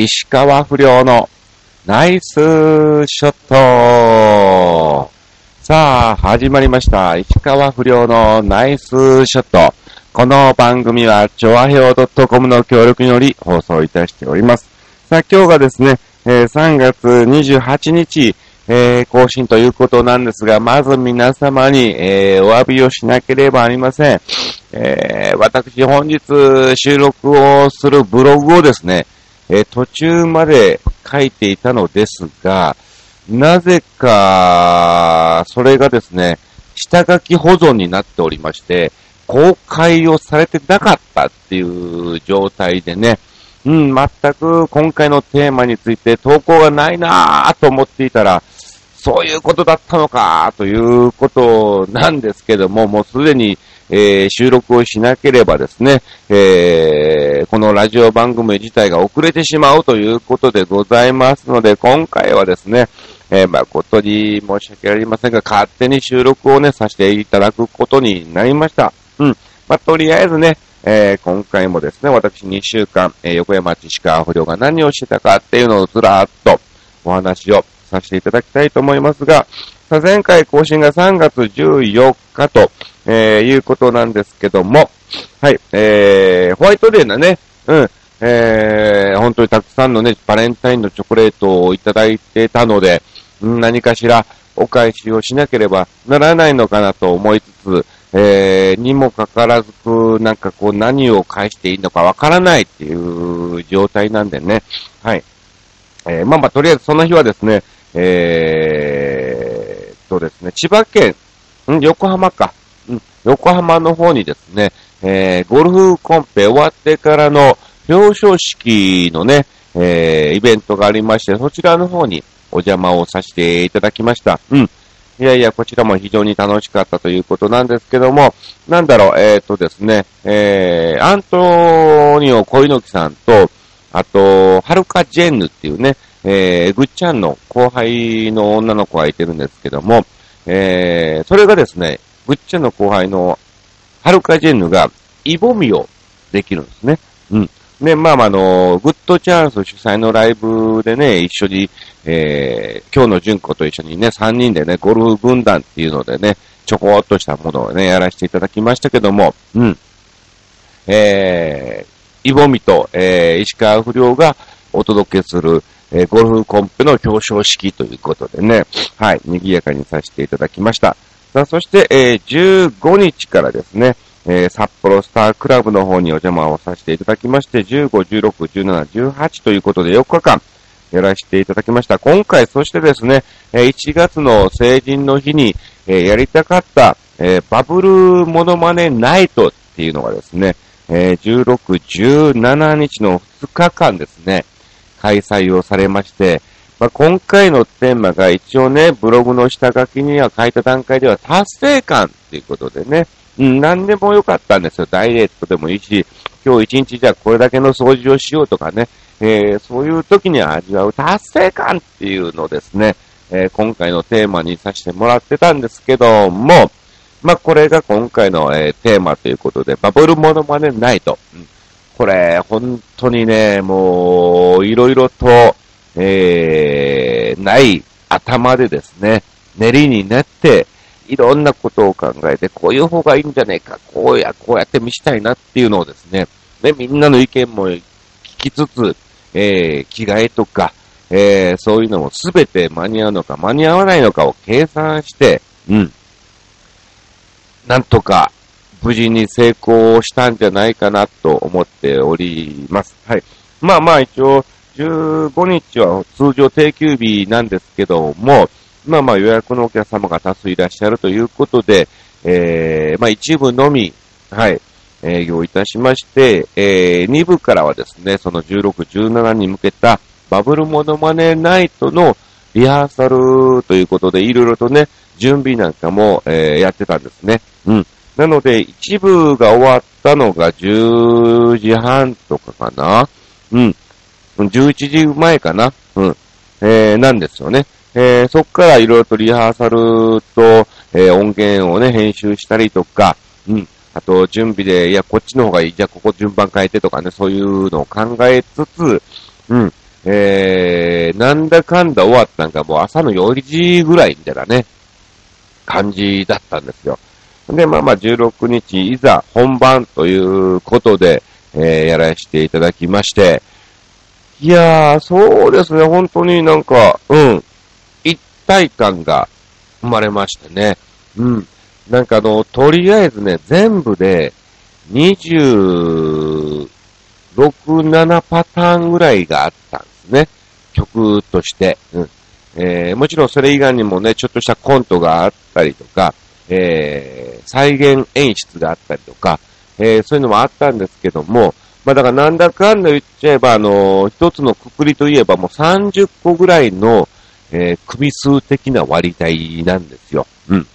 石川不良のナイスショットさあ、始まりました。石川不良のナイスショット。この番組は、ちょわへお .com の協力により放送いたしております。さあ、今日がですね、え、3月28日、えー、更新ということなんですが、まず皆様に、えー、お詫びをしなければありません。えー、私本日収録をするブログをですね、え途中まで書いていたのですが、なぜか、それがですね、下書き保存になっておりまして、公開をされてなかったっていう状態でね、うん、全く今回のテーマについて投稿がないなぁと思っていたら、そういうことだったのか、ということなんですけども、もうすでに、えー、収録をしなければですね、えー、このラジオ番組自体が遅れてしまうということでございますので、今回はですね、えー、誠に申し訳ありませんが、勝手に収録をね、させていただくことになりました。うん。まあ、とりあえずね、えー、今回もですね、私2週間、えー、横山知識川不良が何をしてたかっていうのをずらーっとお話をさせていただきたいと思いますが、さ前回更新が3月14日と、えー、いうことなんですけども、はい、えー、ホワイトデーのね、うん、えー、本当にたくさんのね、バレンタインのチョコレートをいただいてたので、何かしらお返しをしなければならないのかなと思いつつ、えー、にもかかわらず、なんかこう何を返していいのかわからないっていう状態なんでね。はい。えー、まあまあ、とりあえずその日はですね、えー、とですね、千葉県、横浜か。横浜の方にですね、えー、ゴルフコンペ終わってからの表彰式のね、えー、イベントがありまして、そちらの方にお邪魔をさせていただきました。うん。いやいや、こちらも非常に楽しかったということなんですけども、なんだろう、えっ、ー、とですね、えー、アントニオ小猪木さんと、あと、はるかジェンヌっていうね、えー、ぐっちゃんの後輩の女の子がいてるんですけども、えー、それがですね、ぐっちゃんの後輩のはるかジェンヌが、イボミをできるんですね。うん。で、まあまあ、あの、グッドチャンス主催のライブでね、一緒に、えー、今日の純子と一緒にね、3人でね、ゴルフ軍団っていうのでね、ちょこっとしたものをね、やらせていただきましたけども、うん。えー、イボミと、えー、石川不良がお届けする、えー、ゴルフコンペの表彰式ということでね、はい、賑やかにさせていただきました。さあ、そして、えー、15日からですね、えー、札幌スタークラブの方にお邪魔をさせていただきまして、15、16、17、18ということで4日間やらせていただきました。今回、そしてですね、1月の成人の日に、えやりたかった、えバブルモノマネナイトっていうのがですね、え16、17日の2日間ですね、開催をされまして、まあ、今回のテーマが一応ね、ブログの下書きには書いた段階では達成感っていうことでね、うん、何でもよかったんですよ。ダイエットでもいいし、今日一日じゃこれだけの掃除をしようとかね、えー、そういう時に味わう達成感っていうのをですね、えー、今回のテーマにさせてもらってたんですけども、まあ、これが今回の、えー、テーマということで、バブルモノマネないと。うん、これ、本当にね、もう、いろいろと、えー、ない頭でですね、練りになって、いろんなことを考えて、こういう方がいいんじゃねえか、こうや、こうやって見したいなっていうのをですね、ね、みんなの意見も聞きつつ、えー、着替えとか、えー、そういうのもすべて間に合うのか間に合わないのかを計算して、うん。なんとか無事に成功したんじゃないかなと思っております。はい。まあまあ一応、15日は通常定休日なんですけども、まあまあ予約のお客様が多数いらっしゃるということで、えー、まあ一部のみ、はい、営業いたしまして、えー、2部からはですね、その16、17に向けたバブルモノマネナイトのリハーサルということで、いろいろとね、準備なんかも、えー、やってたんですね。うん。なので、一部が終わったのが10時半とかかな。うん。11時前かな？うん。えー、なんですよね。えー、そこからいろいろとリハーサルと、えー、音源をね、編集したりとか、うん。あと、準備で、いや、こっちの方がいい。じゃあ、ここ順番変えてとかね、そういうのを考えつつ、うん。えー、なんだかんだ終わったんかもう朝の4時ぐらいみたいなね、感じだったんですよ。で、まあまあ16日いざ本番ということで、えー、やらせていただきまして、いやー、そうですね、本当になんか、うん、一体感が生まれましてね。うん。なんかあの、とりあえずね、全部で26、7パターンぐらいがあったんですね。曲として。うん。えー、もちろんそれ以外にもね、ちょっとしたコントがあったりとか、えー、再現演出があったりとか、えー、そういうのもあったんですけども、まあだからなんだかんだ言っちゃえば、あのー、一つのくくりといえばもう30個ぐらいの、えー、組数的な割り帯なんですよ。うん。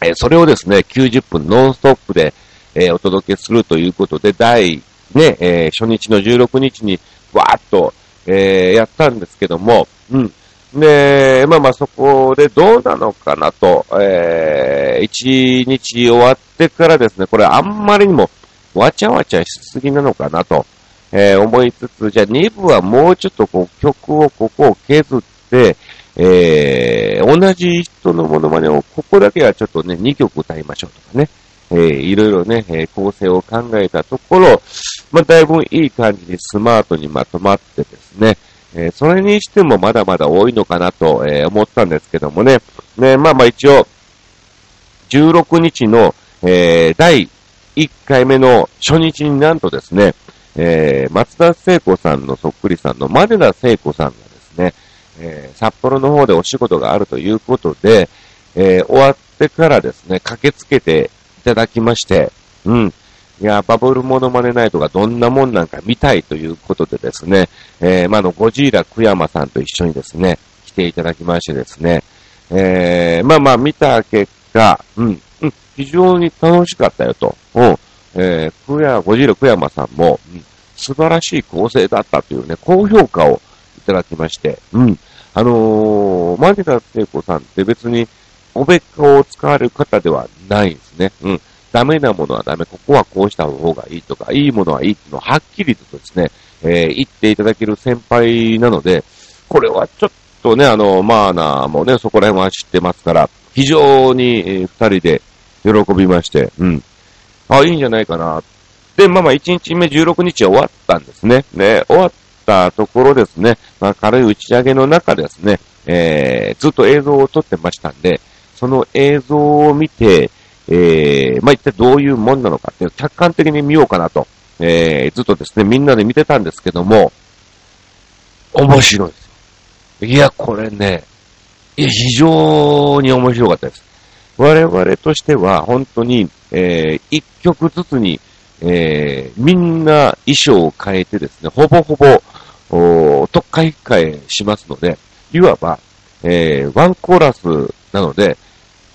えー、それをですね、90分ノンストップで、えー、お届けするということで、第、ね、え、初日の16日に、わーっと、え、やったんですけども、うん。で、まあまあそこでどうなのかなと、え、1日終わってからですね、これあんまりにもわちゃわちゃしすぎなのかなと、えー、思いつつ、じゃあ2部はもうちょっとこう曲をここを削って、えー、同じ人のモノマネを、ここだけはちょっとね、2曲歌いましょうとかね、えー、いろいろね、え、構成を考えたところ、まあ、だいぶいい感じにスマートにまとまってですね、え、それにしてもまだまだ多いのかなと、え、思ったんですけどもね、ね、まあまあ一応、16日の、えー、第1回目の初日になんとですね、えー、松田聖子さんのそっくりさんのマネダ聖子さんがですね、えー、札幌の方でお仕事があるということで、えー、終わってからですね、駆けつけていただきまして、うん。いや、バブルモノマネナイトがどんなもんなんか見たいということでですね、えー、まあ、の、ゴジーラクヤマさんと一緒にですね、来ていただきましてですね、えー、まあまあ見た結果、うん、非常に楽しかったよと、うん、えー、クヤ、ゴジラクヤマさんも、うん、素晴らしい構成だったというね、高評価をいただきまして、うん、あのー、マニタ聖子さんって別に、おべっかを使われる方ではないんですね。うん。ダメなものはダメ、ここはこうした方がいいとか、いいものはいいっていうのをはっきりとですね、えー、言っていただける先輩なので、これはちょっとね、あの、マーナーもね、そこら辺は知ってますから、非常に、えー、二人で喜びまして、うん。あ、いいんじゃないかな。で、まあまあ、1日目16日は終わったんですね。ね、終わったところですね、まあ、軽い打ち上げの中ですね、えー、ずっと映像を撮ってましたんで、その映像を見て、えー、まあ、一体どういうもんなのかっていう客観的に見ようかなと、えー、ずっとですね、みんなで見てたんですけども、面白いです。いや、これね、非常に面白かったです。我々としては、本当に、えー、一曲ずつに、えー、みんな衣装を変えてですね、ほぼほぼ、お特化一回しますので、いわば、えー、ワンコーラスなので、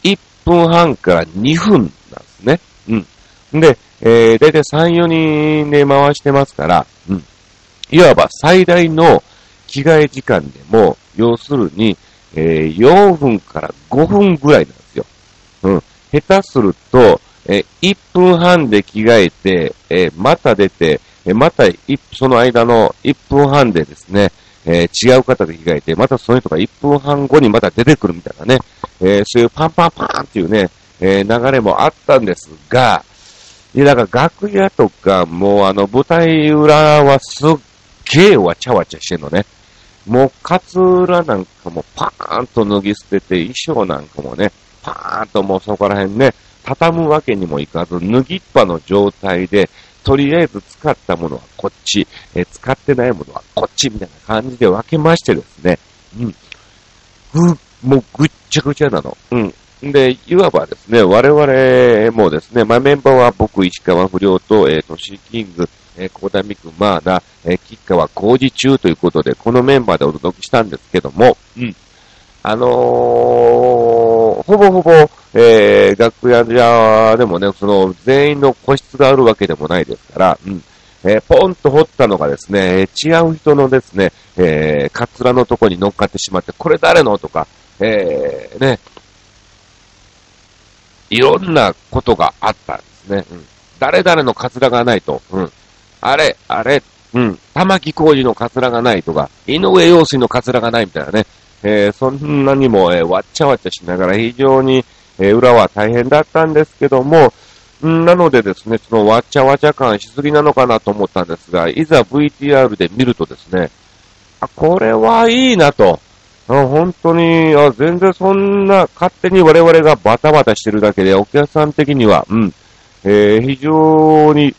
1分半から2分なんですね。うん。で、えー、だいたい3、4人で回してますから、うん。いわば最大の着替え時間でも、要するに、えー、4分から5分ぐらいなんです。うん。下手すると、えー、1分半で着替えて、え、また出て、えまた、その間の1分半でですね、えー、違う方で着替えて、またその人が1分半後にまた出てくるみたいなね、えー、そういうパンパンパンっていうね、えー、流れもあったんですが、いや、だから楽屋とか、もうあの舞台裏はすっげえわちゃわちゃしてんのね。もうカツラなんかもパーンと脱ぎ捨てて、衣装なんかもね、パーンともうそこら辺ね、畳むわけにもいかず、脱ぎっぱの状態で、とりあえず使ったものはこっち、え使ってないものはこっちみたいな感じで分けましてですね、うん。ぐ、もうぐっちゃぐちゃなの。うん。で、いわばですね、我々もですね、まあ、メンバーは僕、石川不良と、え、ー、と、シーキング、えー、小田美久、マーナ、えー、吉川工事中ということで、このメンバーでお届けしたんですけども、うん。あのー、ほぼほぼ、えー、楽屋じゃでもね、その、全員の個室があるわけでもないですから、うん。えー、ポンと掘ったのがですね、違う人のですね、えー、カツラのとこに乗っかってしまって、これ誰のとか、えー、ね、いろんなことがあったんですね。うん。誰々のカツラがないと、うん。あれ、あれ、うん、玉木浩二のカツラがないとか、井上陽水のカツラがないみたいなね、えー、そんなにも、えー、わっちゃわちゃしながら非常に、えー、裏は大変だったんですけども、んなのでですね、そのわっちゃわちゃ感しすぎなのかなと思ったんですが、いざ VTR で見るとですね、あ、これはいいなと。あ本当にあ、全然そんな勝手に我々がバタバタしてるだけで、お客さん的には、うん、えー、非常に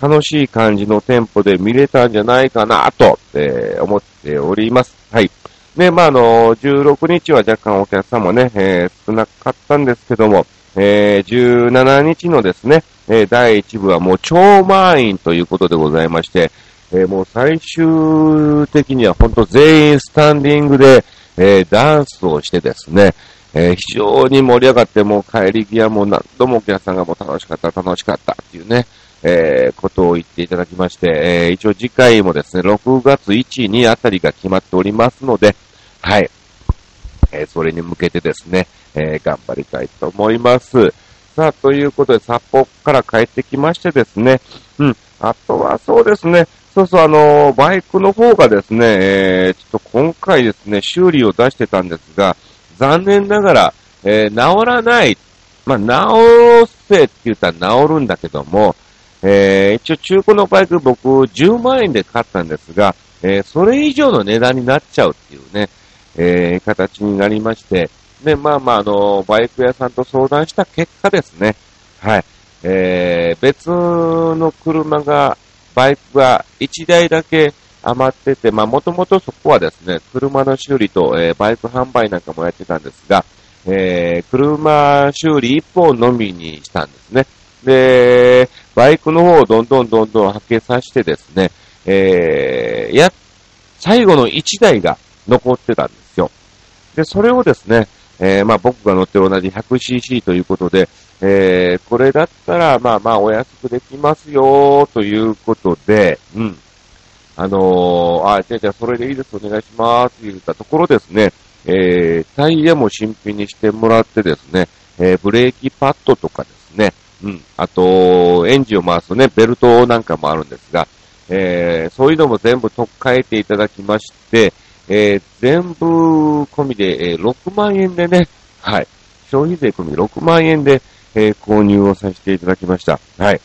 楽しい感じのテンポで見れたんじゃないかなと、えー、思っております。はい。ね、まあ、あの、16日は若干お客さんもね、えー、少なかったんですけども、えー、17日のですね、えー、第1部はもう超満員ということでございまして、えー、もう最終的には本当全員スタンディングで、えー、ダンスをしてですね、えー、非常に盛り上がって、もう帰り際も何度もお客さんがもう楽しかった、楽しかったっていうね、えー、ことを言っていただきまして、えー、一応次回もですね、6月1、2あたりが決まっておりますので、はい。えー、それに向けてですね、え頑張りたいと思います。さあ、ということで、札幌から帰ってきましてですね、うん、あとはそうですね、そうそう、あのバイクの方がですね、えー、ちょっと今回ですね、修理を出してたんですが、残念ながら、えー、治らない。まあ、治せって言ったら治るんだけども、えー、一応中古のバイク僕10万円で買ったんですが、えー、それ以上の値段になっちゃうっていうね、えー、形になりまして、で、まあまあ、あの、バイク屋さんと相談した結果ですね、はい、えー、別の車が、バイクが1台だけ余ってて、まあもともとそこはですね、車の修理と、えー、バイク販売なんかもやってたんですが、えー、車修理1本のみにしたんですね。で、バイクの方をどんどんどんどん派遣させてですね、えー、や、最後の1台が残ってたんです。で、それをですね、えー、まあ僕が乗ってる同じ 100cc ということで、えー、これだったら、まあまあお安くできますよ、ということで、うん。あのー、あ、じゃあじゃあそれでいいです、お願いします、言ったところですね、えー、タイヤも新品にしてもらってですね、えー、ブレーキパッドとかですね、うん、あと、エンジンを回すね、ベルトなんかもあるんですが、えー、そういうのも全部取っ替えていただきまして、えー、全部込みで、えー、6万円でね、はい、消費税込み6万円で、えー、購入をさせていただきました。はい。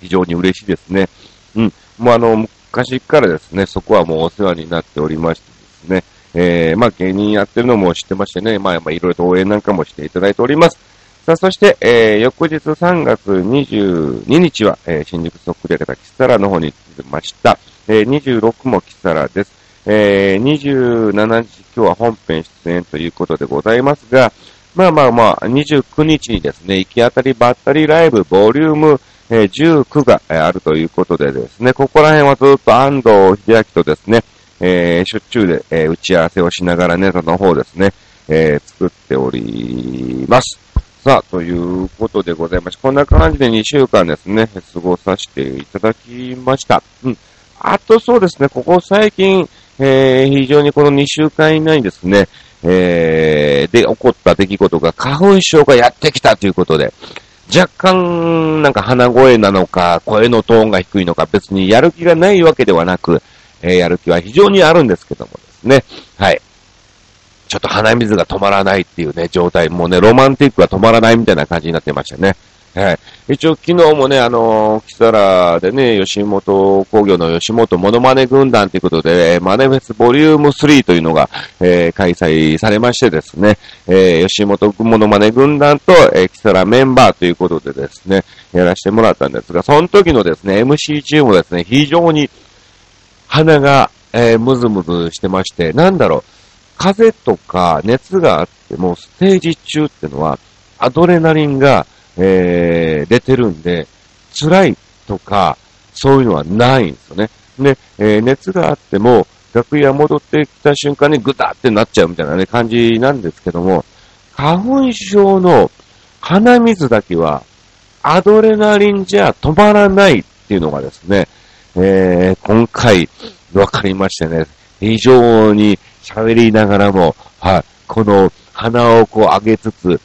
非常に嬉しいですね。うん。もうあの、昔からですね、そこはもうお世話になっておりましてですね、えー、まあ芸人やってるのも知ってましてね、まあまあいろいろと応援なんかもしていただいております。さあ、そして、えー、翌日3月22日は、えー、新宿そっくり方キサラの方に出ました。えー、26もキサラです。えー、27日今日は本編出演ということでございますが、まあまあまあ、29日にですね、行き当たりばったりライブボリューム、えー、19が、あるということでですね、ここら辺はずっと安藤秀明とですね、えー、しょっちゅうで、えー、打ち合わせをしながらネタの方ですね、えー、作っております。さあ、ということでございまして、こんな感じで2週間ですね、過ごさせていただきました。うん。あとそうですね、ここ最近、えー、非常にこの2週間以内にですね、えー、で起こった出来事が花粉症がやってきたということで、若干、なんか鼻声なのか、声のトーンが低いのか、別にやる気がないわけではなく、えー、やる気は非常にあるんですけどもですね。はい。ちょっと鼻水が止まらないっていうね、状態、もうね、ロマンティックが止まらないみたいな感じになってましたね。はい。一応昨日もね、あのー、キサラでね、吉本工業の吉本モノマネ軍団ということで、マネフェスボリューム3というのが、えー、開催されましてですね、えー、吉本モノマネ軍団と、えー、キサラメンバーということでですね、やらせてもらったんですが、その時のですね、MC 中もですね、非常に鼻が、えー、ムズムズしてまして、なんだろう、風とか熱があっても、ステージ中ってのは、アドレナリンが、えー、出てるんで、辛いとか、そういうのはないんですよね。で、えー、熱があっても、楽屋戻ってきた瞬間にグタってなっちゃうみたいなね、感じなんですけども、花粉症の鼻水だけは、アドレナリンじゃ止まらないっていうのがですね、えー、今回、わかりましてね、非常に喋りながらも、はい、この鼻をこう上げつつ、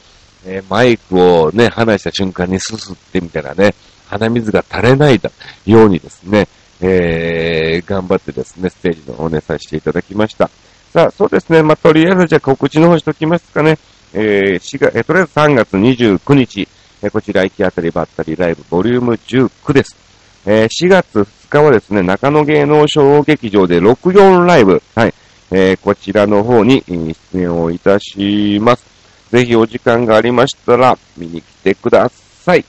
え、マイクをね、離した瞬間にすすってみたいなね、鼻水が垂れないようにですね、えー、頑張ってですね、ステージのおねさせていただきました。さあ、そうですね、まあ、とりあえずじゃあ告知の方しときますかね。えー、4月、えー、とりあえず3月29日、えー、こちら、行き当たりばったりライブボリューム19です。えー、4月2日はですね、中野芸能小劇場で64ライブ、はい、えー、こちらの方に出演をいたします。ぜひお時間がありましたら見に来てください。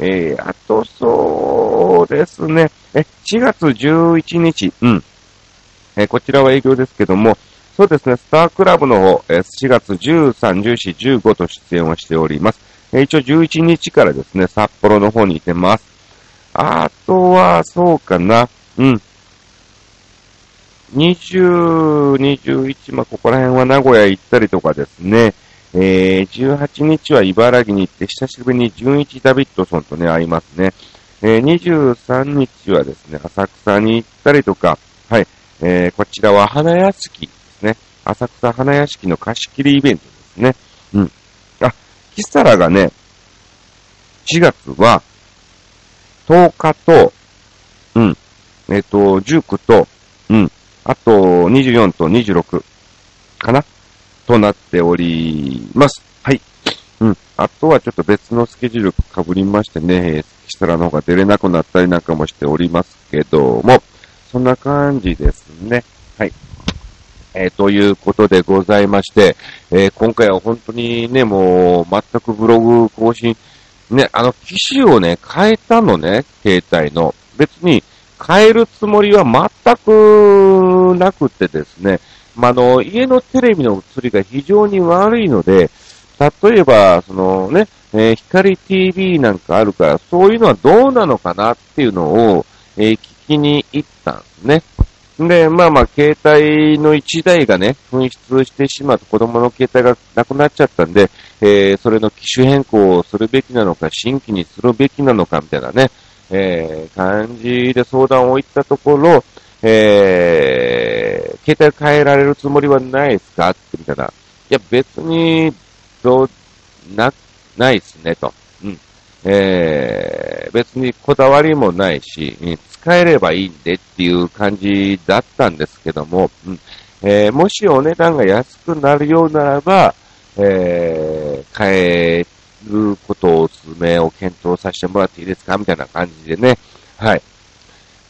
えー、あとそうですね、え、4月11日、うん。えー、こちらは営業ですけども、そうですね、スタークラブの方、えー、4月13、14、15と出演をしております。えー、一応11日からですね、札幌の方にいてます。あとは、そうかな、うん。20、21、まあ、ここら辺は名古屋行ったりとかですね、えー、18日は茨城に行って、久しぶりに純一ダビッドソンとね、会いますね。えー、23日はですね、浅草に行ったりとか、はい、えー、こちらは花屋敷ですね。浅草花屋敷の貸し切りイベントですね。うん。あ、キサラがね、4月は、10日と、うん、えっ、ー、と、19と、うん、あと24と26かなとなっております。はい。うん。あとはちょっと別のスケジュール被りましてね、キサラの方が出れなくなったりなんかもしておりますけども、そんな感じですね。はい。えー、ということでございまして、えー、今回は本当にね、もう、全くブログ更新、ね、あの、機種をね、変えたのね、携帯の。別に、変えるつもりは全くなくてですね、まあ、の、家のテレビの映りが非常に悪いので、例えば、そのね、えー、光 TV なんかあるから、そういうのはどうなのかなっていうのを、えー、聞きに行ったんですね。で、まあまあ、携帯の1台がね、紛失してしまうと子供の携帯がなくなっちゃったんで、えー、それの機種変更をするべきなのか、新規にするべきなのか、みたいなね、えー、感じで相談を言ったところ、えー、携帯変えられるつもりはないですか？ってみたら、いや、別に、どう、な、ないっすね、と。うん。えー、別にこだわりもないし、使えればいいんでっていう感じだったんですけども、うん。えー、もしお値段が安くなるようならば、えー、変えることをお勧めを検討させてもらっていいですか？みたいな感じでね、はい、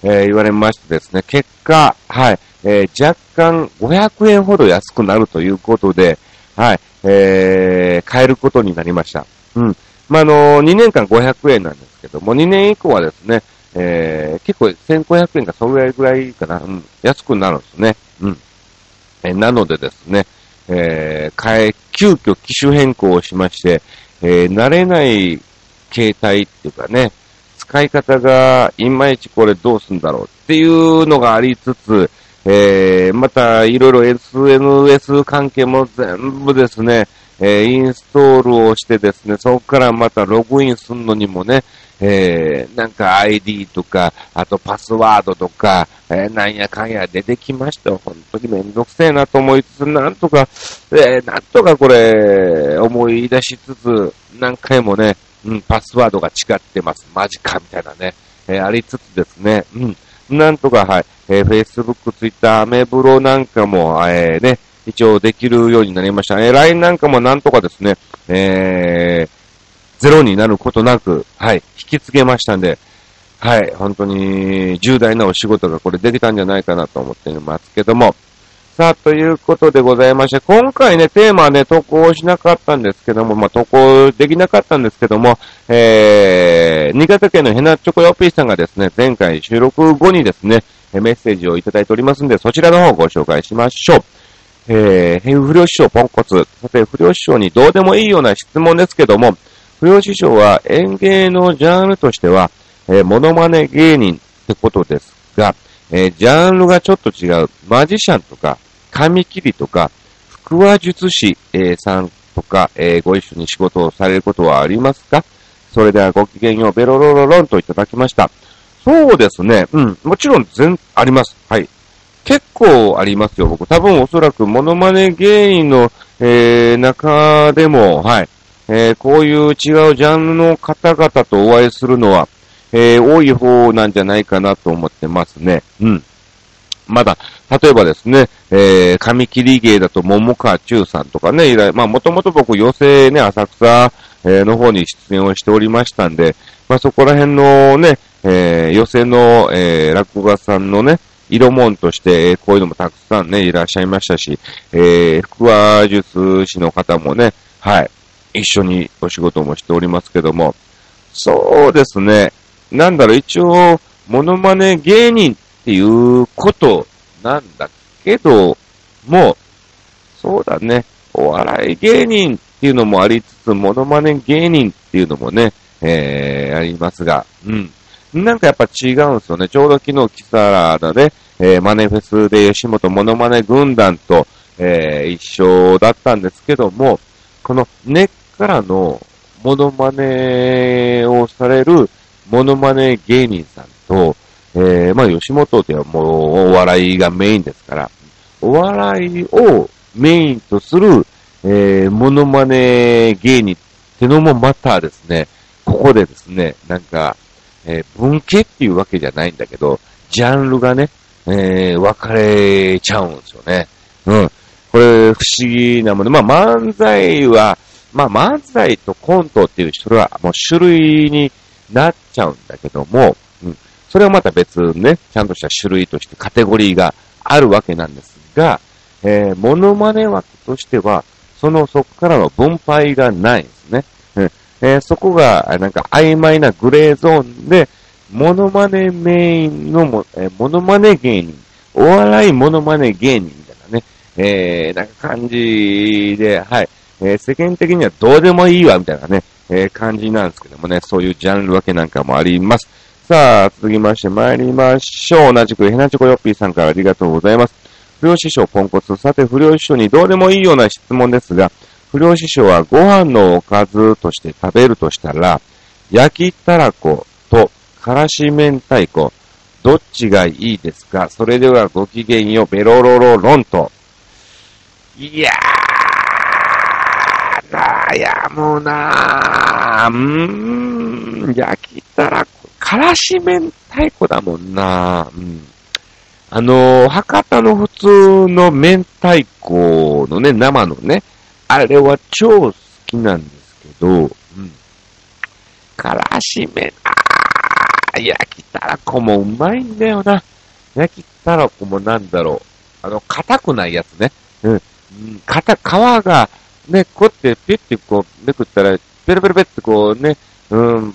えー、言われましてですね、結果、はい、えー、若干500円ほど安くなるということで、はい、えー、変えることになりました。うん。まあ、あの、2年間500円なんですけども、2年以降はですね、えー、結構1500円かそれぐらいぐらいかな、うん、安くなるんですね。うん。えー、なのでですね、えー、変え、急遽機種変更をしまして、えー、慣れない携帯っていうかね、使い方がいまいちこれどうすんだろうっていうのがありつつ、えー、またいろいろ SNS 関係も全部ですね、えー、インストールをしてですね、そこからまたログインするのにもね、えー、なんか ID とか、あとパスワードとか、えー、なんやかんや出てきました本当にめんどくせえなと思いつつ、なんとか、えー、なんとかこれ、思い出しつつ、何回もね、うん、パスワードが違ってます。マジか、みたいなね、えー、ありつつですね、うん、なんとか、はい、えー、Facebook、Twitter、アメブロなんかも、えー、ね、一応できるようになりました。えー、LINE なんかもなんとかですね、えー、ゼロになることなく、はい、引き継げましたんで、はい、本当に重大なお仕事がこれできたんじゃないかなと思っていますけども、さあ、ということでございまして、今回ね、テーマはね、投稿しなかったんですけども、まあ、投稿できなかったんですけども、えー、新潟県のヘナチョコヨッピーさんがですね、前回収録後にですね、メッセージをいただいておりますんで、そちらの方をご紹介しましょう。えー、不良師匠ポンコツ。さて、不良師匠にどうでもいいような質問ですけども、不良師匠は演芸のジャンルとしては、えー、モノマネ芸人ってことですが、えー、ジャンルがちょっと違う、マジシャンとか、紙切りとか、腹話術師、え、さんとか、えー、ご一緒に仕事をされることはありますか？それではごきげんよう、ベロロロロンといただきました。そうですね。うん。もちろん全、あります。はい。結構ありますよ、僕。多分おそらくモノマネ芸人の、えー、中でも、はい、えー、こういう違うジャンルの方々とお会いするのは、えー、多い方なんじゃないかなと思ってますね。うん。まだ、例えばですね、えー、髪切り芸だと桃川中さんとかね、以来、まあ、もともと僕、寄席ね、浅草、え、の方に出演をしておりましたんで、まあ、そこら辺のね、えー、寄席の、えー、落語家さんのね、色門として、え、こういうのもたくさんね、いらっしゃいましたし、えー、腹話術師の方もね、はい、一緒にお仕事もしておりますけども、そうですね、なんだろう、一応、モノマネ芸人っていうことなんだけども、そうだね、お笑い芸人っていうのもありつつ、モノマネ芸人っていうのもね、えー、ありますが、うん。なんかやっぱ違うんですよね。ちょうど昨日、キサラのね、えー、マネフェスで吉本モノマネ軍団と、えー、一緒だったんですけども、この根っからのモノマネをされるモノマネ芸人さんと、えー、まあ吉本ではもうお笑いがメインですから、お笑いをメインとする、えー、モノマネ芸人ってのもまたですね、ここでですね、なんか、えー、文系っていうわけじゃないんだけど、ジャンルがね、えー、分かれちゃうんですよね。うん。これ、不思議なもの。まあ、漫才は、まあ、漫才とコントっていう、それはもう種類になっちゃうんだけども、うん。それはまた別ね、ちゃんとした種類としてカテゴリーがあるわけなんですが、えー、モノマネ枠としては、その、そこからの分配がないんですね。えー、そこが、なんか曖昧なグレーゾーンで、モノマネメインのも、えー、モノマネ芸人、お笑いモノマネ芸人みたいなね、えー、なんか感じで、はい、えー、世間的にはどうでもいいわ、みたいなね、えー、感じなんですけどもね、そういうジャンル分けなんかもあります。さあ、続きまして参りましょう。同じくヘナチョコヨッピーさんからありがとうございます。不良師匠ポンコツ。さて、不良師匠にどうでもいいような質問ですが、不良師匠はご飯のおかずとして食べるとしたら、焼きたらこ、と、からし明太子、どっちがいいですか？それではごきげんよ、ベロロロロンと。いやー、悩むなー。うーん、焼きたらこ、からし明太子だもんなうん。あの、博多の普通の明太子のね、生のね、あれは超好きなんですけど、うん。からしめ、あー、焼きたらこもうまいんだよな。焼きたらこもなんだろう。あの、硬くないやつね。うん。硬、皮が、ね、こうやってピュッてこうめくったら、ペロペロペってこうね、うん、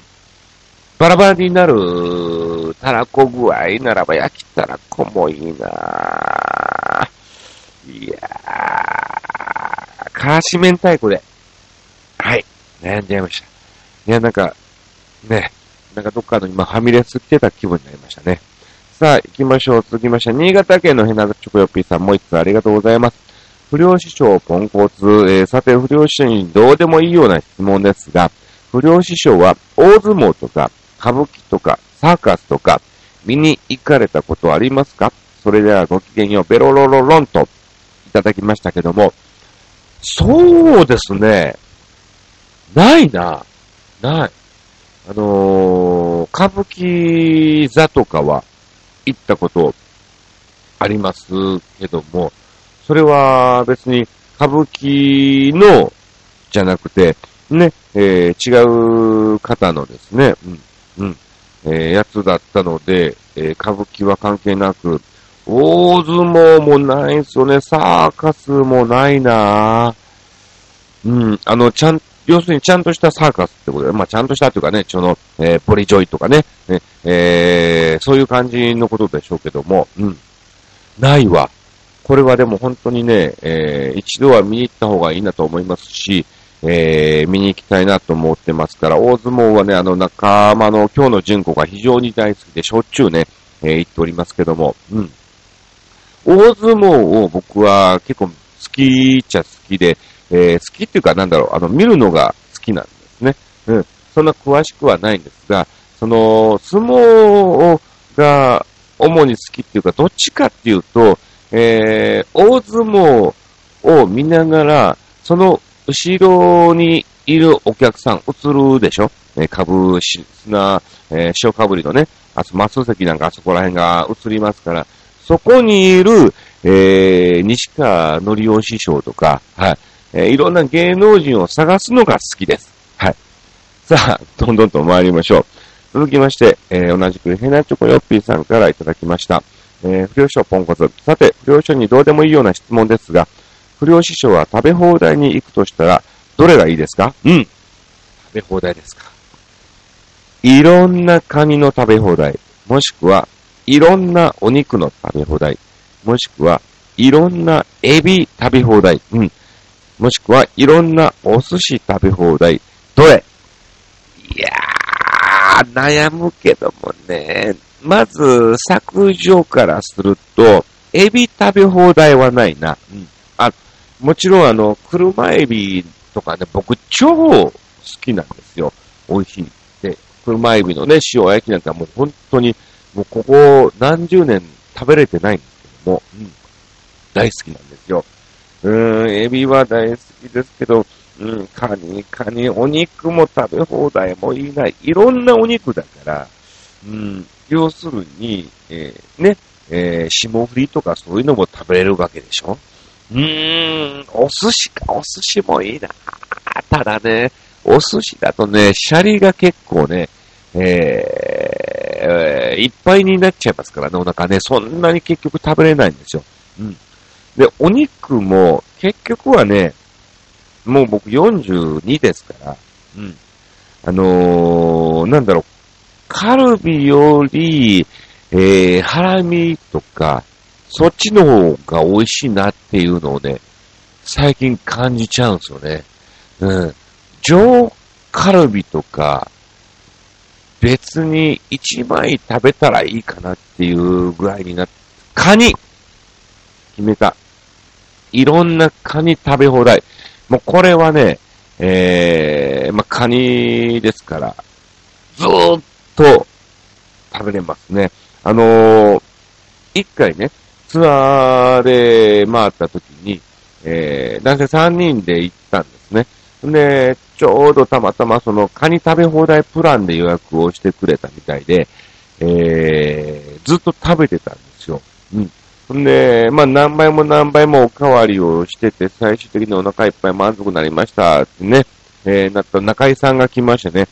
バラバラになるたらこ具合ならば焼きたらこもいいなぁ。いやー、からし明太子で。はい。悩んじゃいました。いや、なんか、ね、なんかどっかの今ファミレス来てた気分になりましたね。さあ、行きましょう。続きまして、新潟県のヘナチョコヨッピーさんもう一つありがとうございます。不良師匠ポンコツ、えー、さて、不良師匠にどうでもいいような質問ですが、不良師匠は大相撲とか歌舞伎とかサーカスとか見に行かれたことありますか？それではごきげんよう、ベロロロロンといただきましたけども、そうですね。ないな。ない。あのー、歌舞伎座とかは行ったことありますけども、それは別に歌舞伎のじゃなくて、ね、えー、違う方のですね、うん、うん、えー、やつだったので、えー、歌舞伎は関係なく、大相撲もないんすよね。サーカスもないなうん、あの、ちゃん、要するにちゃんとしたサーカスってことで、まあちゃんとしたというかね、その、えー、ポリジョイとかね、ねえー、そういう感じのことでしょうけども、うん。ないわ。これはでも本当にね、えー、一度は見に行った方がいいなと思いますし、えー、見に行きたいなと思ってますから、大相撲はね、あの仲間の今日の純子が非常に大好きで、しょっちゅうね、えー、行っておりますけども、うん。大相撲を僕は結構好きっちゃ好きで、えー、好きっていうかなんだろう、あの、見るのが好きなんですね。うん。そんな詳しくはないんですが、その、相撲が主に好きっていうか、どっちかっていうと、えー、大相撲を見ながら、その後ろにいるお客さん映るでしょ？え株、し砂、えー、塩かぶりのね、あと松石なんかあそこら辺が映りますから、そこにいる、えー、西川のりお師匠とか、はい、えー、いろんな芸能人を探すのが好きです。はい。さあ、どんどんと参りましょう。続きまして、えー、同じくヘナチョコヨッピーさんからいただきました。えー、不良師匠ポンコツ。さて、不良師匠にどうでもいいような質問ですが、不良師匠は食べ放題に行くとしたら、どれがいいですか？うん。食べ放題ですか。いろんなカニの食べ放題、もしくは、いろんなお肉の食べ放題、もしくは、いろんなエビ食べ放題、うん。もしくは、いろんなお寿司食べ放題、どれ？いやー、悩むけどもね。まず、削除からすると、エビ食べ放題はないな。うん。もちろんあの、車エビとかね、僕超好きなんですよ。美味しい。で、車エビのね、塩焼きなんかもう本当に、もうここ何十年食べれてないんですけども、うん。大好きなんですよ。うーん、エビは大好きですけど、うん、カニ、カニ、お肉も食べ放題もいいな。いろんなお肉だから、うん、要するに、えー、ね、えー、霜降りとかそういうのも食べれるわけでしょうーん、お寿司か、お寿司もいいな。ただね、お寿司だとね、シャリが結構ね、えー、いっぱいになっちゃいますからね、お腹ね、そんなに結局食べれないんですよ。うん。で、お肉も、結局はね、もう僕42ですから、うん。あのー、なんだろう、カルビより、えー、ハラミとか、そっちの方が美味しいなっていうのをね、最近感じちゃうんですよね。うん。上カルビとか、別に1枚食べたらいいかなっていうぐらいになって、カニ決めた。いろんなカニ食べ放題。もうこれはね、えー、まあ、カニですから、ずーっと食べれますね。あのー、一回ね、ツアーで回った時に、えー、男性3人で行ったんですね。で、ちょうどたまたまそのカニ食べ放題プランで予約をしてくれたみたいで、えー、ずっと食べてたんですよ。うん。んで、まあ何倍も何倍もおかわりをしてて、最終的にお腹いっぱい満足になりましたってね、えー、なった中井さんが来ましてね、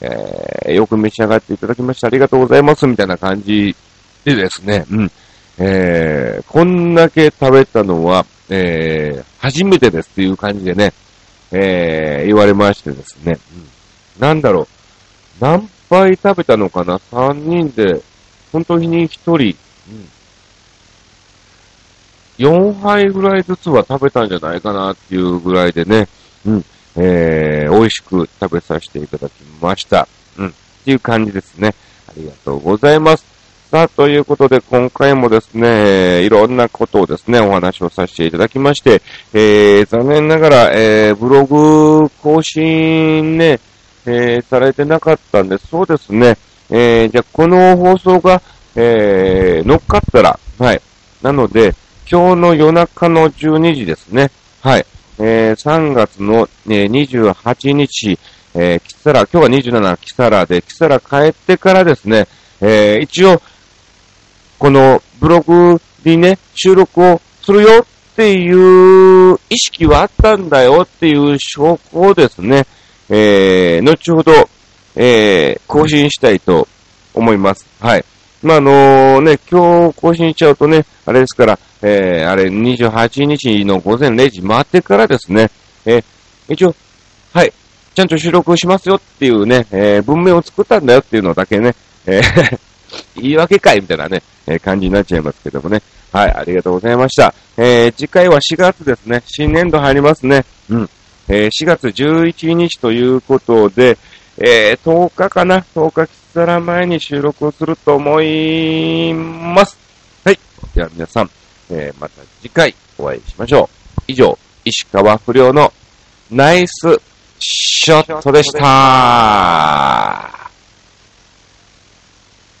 えー、よく召し上がっていただきましてありがとうございますみたいな感じでですね、うん。えー、こんだけ食べたのは、えー、初めてですっていう感じでね、えー、言われましてですね、うん、なんだろう、何杯食べたのかな ?3 人で、本当に1人、うん、4杯ぐらいずつは食べたんじゃないかなっていうぐらいでね、うん、えー、美味しく食べさせていただきました。うん、っていう感じですね。ありがとうございます。さあ、ということで、今回もですね、いろんなことをですね、お話をさせていただきまして、えー、残念ながら、えー、ブログ更新ね、えー、されてなかったんで。そうですね、えー、じゃあこの放送が、えー、乗っかったら、はい。なので、今日の夜中の12時ですね。はい。えー、3月の、えー、28日、えー、キサラ、今日は27キサラで、キサラ帰ってからですね、えー、一応、このブログにね、収録をするよっていう意識はあったんだよっていう証拠をですね、えー、後ほど、えー、更新したいと思います。はい。まあ、あのー、ね、今日更新しちゃうとね、あれですから、えー、あれ、28日の午前0時回ってからですね、えー、一応、はい、ちゃんと収録しますよっていうね、えー、文面を作ったんだよっていうのだけね、えー言い訳かいみたいなね、えー、感じになっちゃいますけどもね。はい、ありがとうございました。えー、次回は4月ですね。新年度入りますね。うん。えー、4月11日ということで、えー、10日かな ?10 日きつら前に収録をすると思います。はい。では皆さん、えー、また次回お会いしましょう。以上、石川不良のナイスショットでした。